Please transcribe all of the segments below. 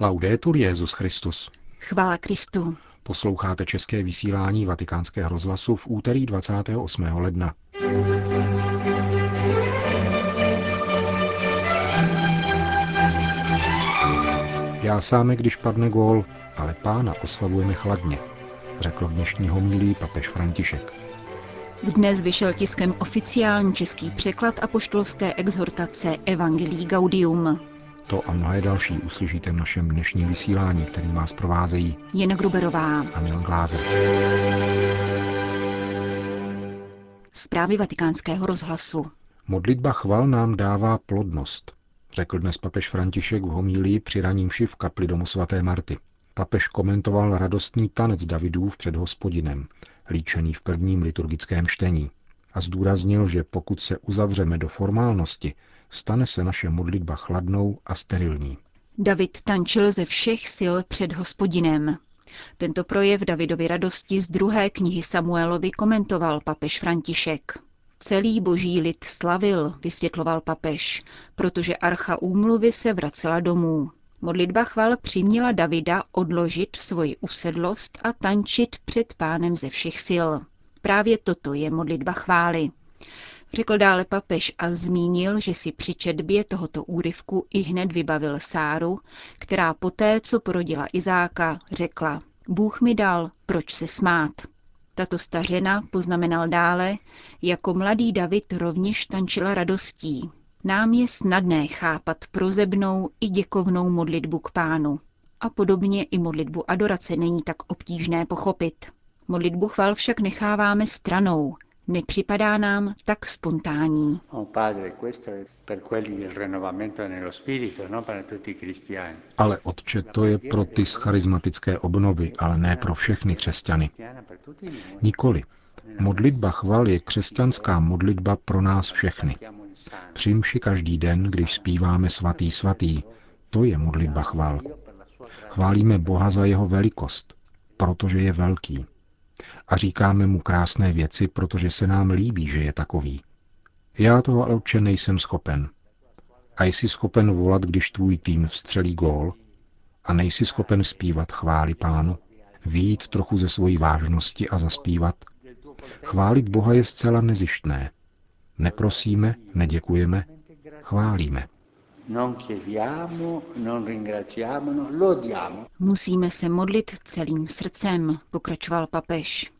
Laudetur Jezus Christus. Chvála Kristu. Posloucháte české vysílání Vatikánského rozhlasu v úterý 28. ledna. Já sáme, když padne gól, ale pána oslavujeme chladně, řekl v dnešní homilí papež František. Dnes vyšel tiskem oficiální český překlad apoštolské exhortace Evangelii Gaudium. To a mnohé další uslyšíte v našem dnešním vysílání, který vás provázejí Jena Gruberová a Milan Glázer. Zprávy vatikánského rozhlasu. Modlitba chval nám dává plodnost, řekl dnes papež František v homílii při ranímši v kapli domu svaté Marty. Papež komentoval radostný tanec Davidův před hospodinem, líčený v prvním liturgickém čtení, a zdůraznil, že pokud se uzavřeme do formálnosti, stane se naše modlitba chladnou a sterilní. David tančil ze všech sil před hospodinem. Tento projev Davidovy radosti z druhé knihy Samuelovi komentoval papež František. Celý boží lid slavil, vysvětloval papež, protože archa úmluvy se vracela domů. Modlitba chval přiměla Davida odložit svoji usedlost a tančit před pánem ze všech sil. Právě toto je modlitba chvály. Řekl dále papež a zmínil, že si při četbě tohoto úryvku i hned vybavil Sáru, která poté, co porodila Izáka, řekla, Bůh mi dal, proč se smát. Tato stařena, poznamenal dále, jako mladý David rovněž tančila radostí. Nám je snadné chápat prozebnou i děkovnou modlitbu k pánu. A podobně i modlitbu adorace není tak obtížné pochopit. Modlitbu chval však necháváme stranou, nepřipadá nám tak spontánní. Ale otče, to je pro ty z charismatické obnovy, ale ne pro všechny křesťany. Nikoli. Modlitba chval je křesťanská modlitba pro nás všechny. Přimši každý den, když zpíváme svatý svatý, to je modlitba chval. Chválíme Boha za jeho velikost, protože je velký a říkáme mu krásné věci, protože se nám líbí, že je takový. Já toho ale nejsem schopen. A jsi schopen volat, když tvůj tým vstřelí gól? A nejsi schopen zpívat chváli pánu? Výjít trochu ze svojí vážnosti a zaspívat? Chválit Boha je zcela nezištné. Neprosíme, neděkujeme, chválíme. Musíme se modlit celým srdcem, pokračoval papež.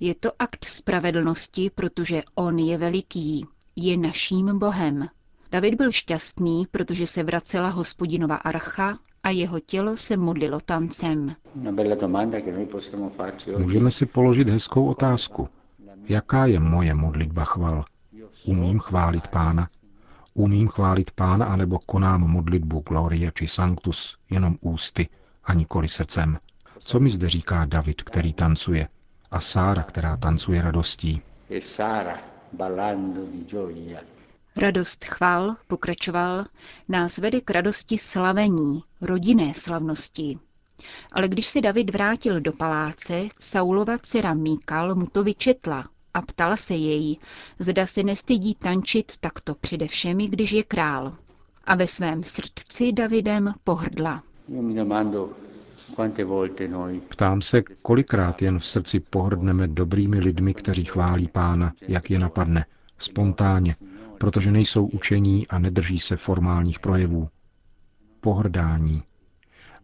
Je to akt spravedlnosti, protože on je veliký, je naším Bohem. David byl šťastný, protože se vracela hospodinova archa a jeho tělo se modlilo tancem. Můžeme si položit hezkou otázku. Jaká je moje modlitba chval? Umím chválit pána? Umím chválit pána, anebo konám modlitbu Gloria či Sanctus jenom ústy a nikoli srdcem? Co mi zde říká David, který tancuje? a Sára, která tancuje radostí. Radost chval, pokračoval, nás vede k radosti slavení, rodinné slavnosti. Ale když se David vrátil do paláce, Saulova dcera Míkal mu to vyčetla a ptala se jej, zda se nestydí tančit takto přede všemi, když je král. A ve svém srdci Davidem pohrdla. Ptám se, kolikrát jen v srdci pohrdneme dobrými lidmi, kteří chválí pána, jak je napadne, spontánně, protože nejsou učení a nedrží se formálních projevů. Pohrdání.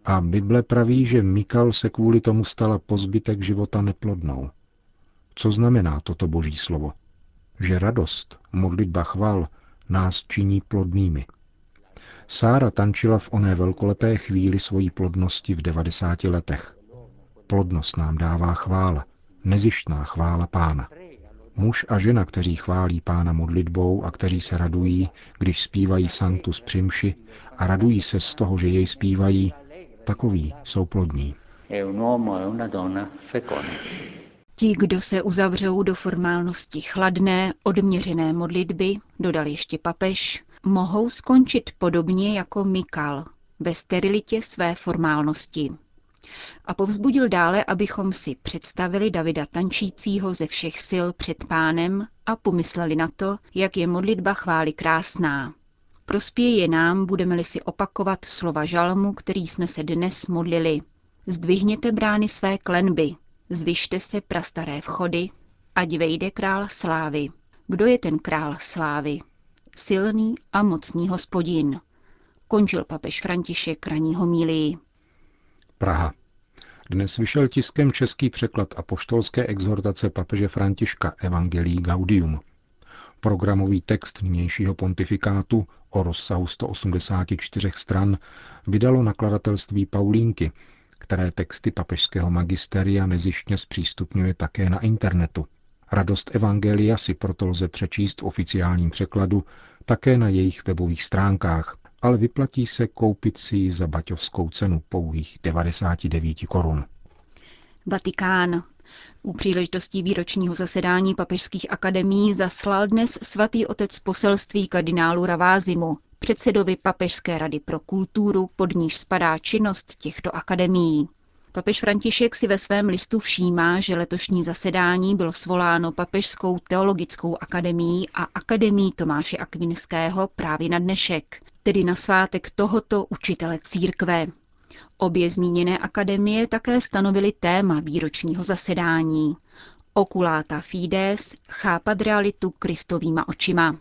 A Bible praví, že Mikal se kvůli tomu stala pozbytek života neplodnou. Co znamená toto boží slovo? Že radost, modlitba chval, nás činí plodnými – Sára tančila v oné velkolepé chvíli svojí plodnosti v 90 letech. Plodnost nám dává chvála, nezištná chvála pána. Muž a žena, kteří chválí pána modlitbou a kteří se radují, když zpívají Sanctus Primši a radují se z toho, že jej zpívají, takoví jsou plodní. Ti, kdo se uzavřou do formálnosti chladné, odměřené modlitby, dodal ještě papež, mohou skončit podobně jako Mikal, ve sterilitě své formálnosti. A povzbudil dále, abychom si představili Davida tančícího ze všech sil před pánem a pomysleli na to, jak je modlitba chvály krásná. Prospěje nám, budeme-li si opakovat slova žalmu, který jsme se dnes modlili. Zdvihněte brány své klenby, zvyšte se prastaré vchody, ať vejde král slávy. Kdo je ten král slávy? Silný a mocný hospodin. Končil papež František raní homílii. Praha. Dnes vyšel tiskem český překlad apoštolské exhortace papeže Františka Evangelii Gaudium. Programový text nynějšího pontifikátu o rozsahu 184 stran vydalo nakladatelství Paulínky, které texty papežského magisteria nezištně zpřístupňuje také na internetu. Radost Evangelia si proto lze přečíst v oficiálním překladu také na jejich webových stránkách, ale vyplatí se koupit si ji za baťovskou cenu pouhých 99 korun. Vatikán. U příležitosti výročního zasedání papežských akademií zaslal dnes svatý otec poselství kardinálu Ravázimu, předsedovi Papežské rady pro kulturu, pod níž spadá činnost těchto akademií. Papež František si ve svém listu všímá, že letošní zasedání bylo svoláno Papežskou teologickou akademií a Akademií Tomáše Akvinského právě na dnešek, tedy na svátek tohoto učitele církve. Obě zmíněné akademie také stanovily téma výročního zasedání. Oculata fides, chápat realitu kristovýma očima.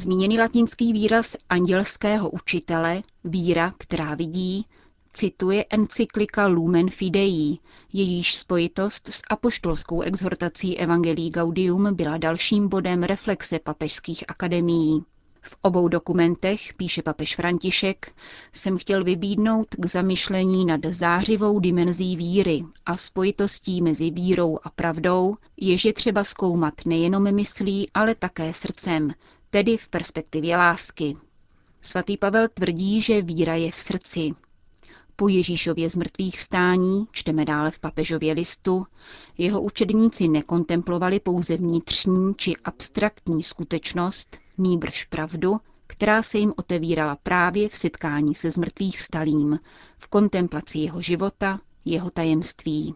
Zmíněný latinský výraz andělského učitele, víra, která vidí, cituje encyklika Lumen Fidei, jejíž spojitost s apoštolskou exhortací Evangelii Gaudium byla dalším bodem reflexe papežských akademií. V obou dokumentech, píše papež František, jsem chtěl vybídnout k zamyšlení nad zářivou dimenzí víry a spojitostí mezi vírou a pravdou, jež je třeba zkoumat nejenom myslí, ale také srdcem, tedy v perspektivě lásky. Svatý Pavel tvrdí, že víra je v srdci. Po Ježíšově zmrtvých stání, čteme dále v papežově listu, jeho učedníci nekontemplovali pouze vnitřní či abstraktní skutečnost, nýbrž pravdu, která se jim otevírala právě v setkání se zmrtvých vstalým, v kontemplaci jeho života, jeho tajemství.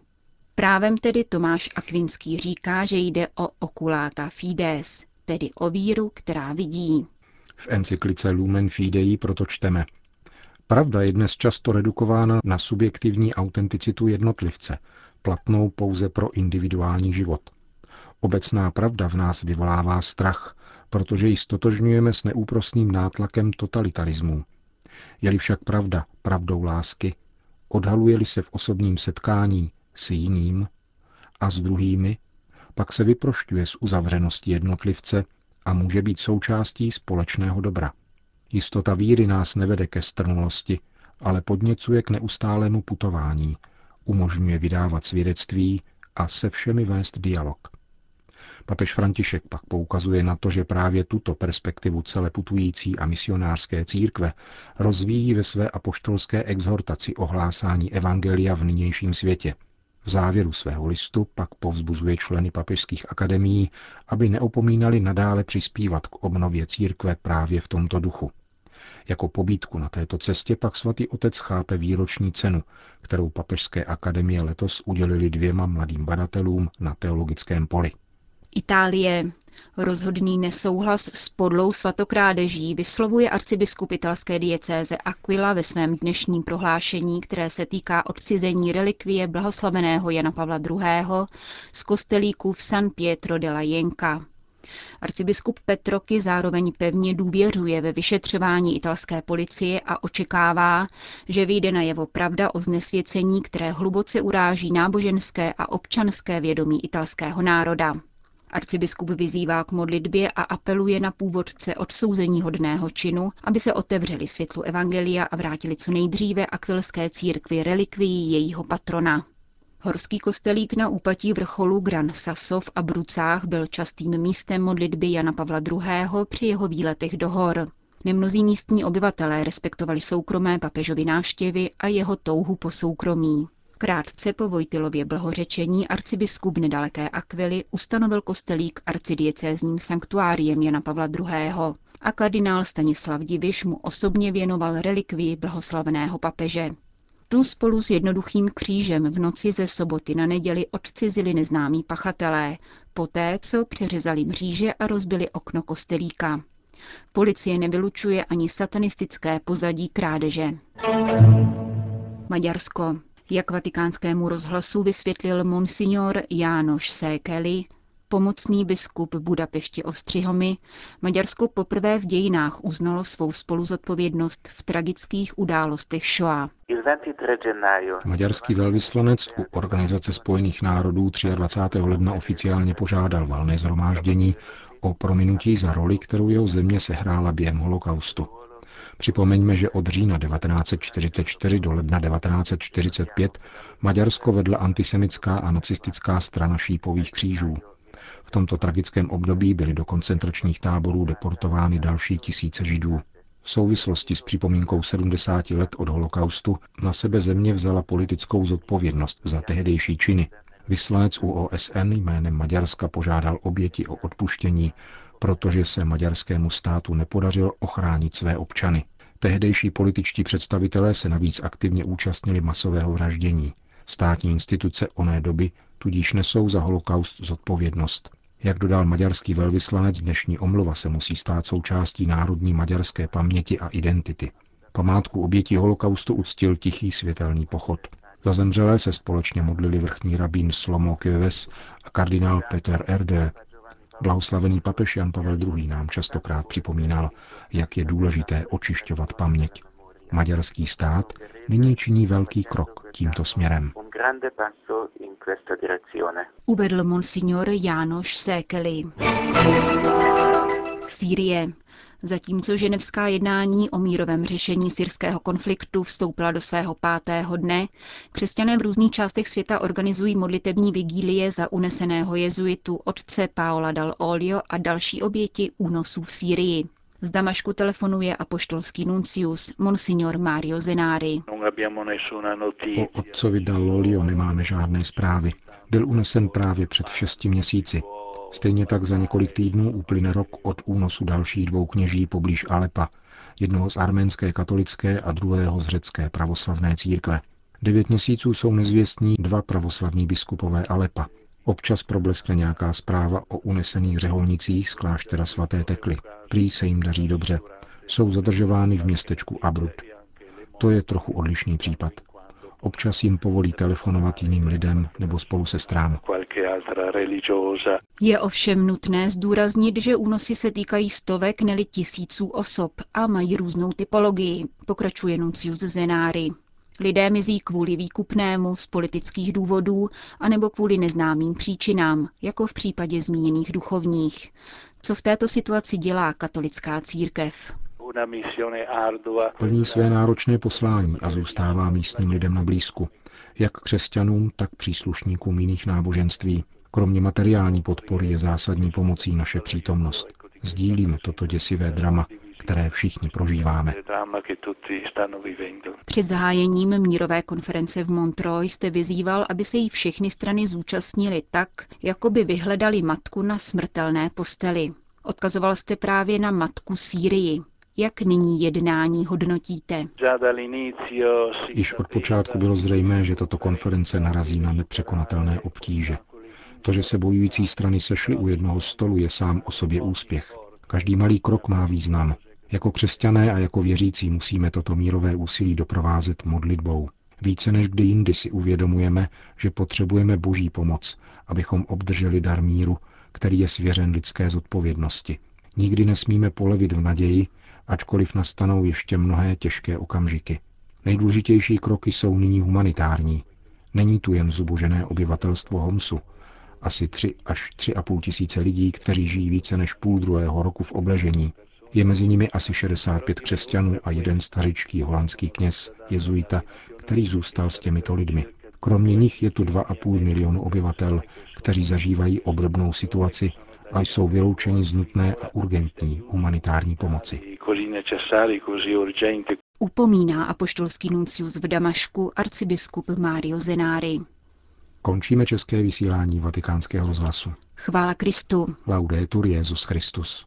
Právem tedy Tomáš Akvinský říká, že jde o oculáta fides, tedy o víru, která vidí. V encyklice Lumen Fidei proto čteme. Pravda je dnes často redukována na subjektivní autenticitu jednotlivce, platnou pouze pro individuální život. Obecná pravda v nás vyvolává strach, protože ji stotožňujeme s neúprosným nátlakem totalitarismu. Je-li však pravda pravdou lásky, odhaluje-li se v osobním setkání s jiným a s druhými, pak se vyprošťuje z uzavřenosti jednotlivce a může být součástí společného dobra. Jistota víry nás nevede ke strnulosti, ale podněcuje k neustálému putování, umožňuje vydávat svědectví a se všemi vést dialog. Papež František pak poukazuje na to, že právě tuto perspektivu celé putující a misionářské církve rozvíjí ve své apoštolské exhortaci o hlásání evangelia v nynějším světě. V závěru svého listu pak povzbuzuje členy papežských akademií, aby neopomínali nadále přispívat k obnově církve právě v tomto duchu. Jako pobídku na této cestě pak svatý otec chápe výroční cenu, kterou Papežské akademie letos udělili dvěma mladým badatelům na teologickém poli. Itálie. Rozhodný nesouhlas s podlou svatokrádeží vyslovuje arcibiskup italské diecéze Aquila ve svém dnešním prohlášení, které se týká odcizení relikvie blahoslaveného Jana Pavla II. z kostelíku v San Pietro della Jenka. Arcibiskup Petroky zároveň pevně důvěřuje ve vyšetřování italské policie a očekává, že vyjde na jevo pravda o znesvěcení, které hluboce uráží náboženské a občanské vědomí italského národa. Arcibiskup vyzývá k modlitbě a apeluje na původce odsouzení hodného činu, aby se otevřeli světlu Evangelia a vrátili co nejdříve akvilské církvi relikvií jejího patrona. Horský kostelík na úpatí vrcholu Gran Sasso v Abrucách byl častým místem modlitby Jana Pavla II. při jeho výletech do hor. Nemnozí místní obyvatelé respektovali soukromé papežovy návštěvy a jeho touhu po soukromí. Krátce po Vojtilově blhořečení arcibiskup nedaleké Akvily ustanovil kostelík arcidiecézním sanktuáriem Jana Pavla II. a kardinál Stanislav Diviš mu osobně věnoval relikvii blahoslaveného papeže. Tu spolu s jednoduchým křížem v noci ze soboty na neděli odcizili neznámí pachatelé, poté co přeřezali mříže a rozbili okno kostelíka. Policie nevylučuje ani satanistické pozadí krádeže. Maďarsko. Jak vatikánskému rozhlasu vysvětlil monsignor Jánoš Sékeli, pomocný biskup Budapešti Ostřihomy, Maďarsko poprvé v dějinách uznalo svou spoluzodpovědnost v tragických událostech Shoah. Maďarský velvyslanec u Organizace spojených národů 23. ledna oficiálně požádal valné zhromáždění o prominutí za roli, kterou jeho země sehrála během holokaustu. Připomeňme, že od října 1944 do ledna 1945 Maďarsko vedla antisemická a nacistická strana šípových křížů. V tomto tragickém období byly do koncentračních táborů deportovány další tisíce židů. V souvislosti s připomínkou 70 let od holokaustu na sebe země vzala politickou zodpovědnost za tehdejší činy. Vyslanec u OSN jménem Maďarska požádal oběti o odpuštění, protože se maďarskému státu nepodařilo ochránit své občany. Tehdejší političtí představitelé se navíc aktivně účastnili masového vraždění. Státní instituce oné doby tudíž nesou za holokaust zodpovědnost. Jak dodal maďarský velvyslanec, dnešní omluva se musí stát součástí národní maďarské paměti a identity. Památku obětí holokaustu uctil tichý světelný pochod. Za zemřelé se společně modlili vrchní rabín Slomo Kjöves a kardinál Peter Erde. Blahoslavený papež Jan Pavel II. nám častokrát připomínal, jak je důležité očišťovat paměť. Maďarský stát nyní činí velký krok tímto směrem. Uvedl monsignor Jánoš Sékeli. Sýrie. Zatímco ženevská jednání o mírovém řešení syrského konfliktu vstoupila do svého pátého dne, křesťané v různých částech světa organizují modlitební vigílie za uneseného jezuitu otce Paola Dal Olio a další oběti únosů v Sýrii. Z Damašku telefonuje apoštolský nuncius Monsignor Mario Zenari. O otcovi Dallolio nemáme žádné zprávy. Byl unesen právě před šesti měsíci. Stejně tak za několik týdnů uplyne rok od únosu dalších dvou kněží poblíž Alepa, jednoho z arménské katolické a druhého z řecké pravoslavné církve. Devět měsíců jsou nezvěstní dva pravoslavní biskupové Alepa. Občas probleskne nějaká zpráva o unesených řeholnicích z kláštera svaté Tekly. Prý se jim daří dobře. Jsou zadržovány v městečku Abrud. To je trochu odlišný případ. Občas jim povolí telefonovat jiným lidem nebo spolu sestrám. Je ovšem nutné zdůraznit, že únosy se týkají stovek, neli tisíců osob a mají různou typologii, pokračuje Nuncius Zenári. Lidé mizí kvůli výkupnému z politických důvodů anebo kvůli neznámým příčinám, jako v případě zmíněných duchovních. Co v této situaci dělá katolická církev? Plní své náročné poslání a zůstává místním lidem na blízku, jak křesťanům, tak příslušníkům jiných náboženství. Kromě materiální podpory je zásadní pomocí naše přítomnost. Sdílíme toto děsivé drama, které všichni prožíváme. Před zahájením mírové konference v Montreux jste vyzýval, aby se jí všechny strany zúčastnili tak, jako by vyhledali matku na smrtelné posteli. Odkazoval jste právě na matku Sýrii. Jak nyní jednání hodnotíte? Již od počátku bylo zřejmé, že tato konference narazí na nepřekonatelné obtíže. To, že se bojující strany sešly u jednoho stolu, je sám o sobě úspěch. Každý malý krok má význam. Jako křesťané a jako věřící musíme toto mírové úsilí doprovázet modlitbou. Více než kdy jindy si uvědomujeme, že potřebujeme boží pomoc, abychom obdrželi dar míru, který je svěřen lidské zodpovědnosti. Nikdy nesmíme polevit v naději, ačkoliv nastanou ještě mnohé těžké okamžiky. Nejdůležitější kroky jsou nyní humanitární. Není tu jen zubožené obyvatelstvo Homsu, asi 3 až 3,5 tisíce lidí, kteří žijí více než půl druhého roku v obležení. Je mezi nimi asi 65 křesťanů a jeden stařičký holandský kněz, jezuita, který zůstal s těmito lidmi. Kromě nich je tu 2,5 milionu obyvatel, kteří zažívají obdobnou situaci a jsou vyloučeni z nutné a urgentní humanitární pomoci. Upomíná apoštolský nuncius v Damašku arcibiskup Mario Zenári. Končíme české vysílání vatikánského rozhlasu. Chvála Kristu. Laudetur Jezus Christus.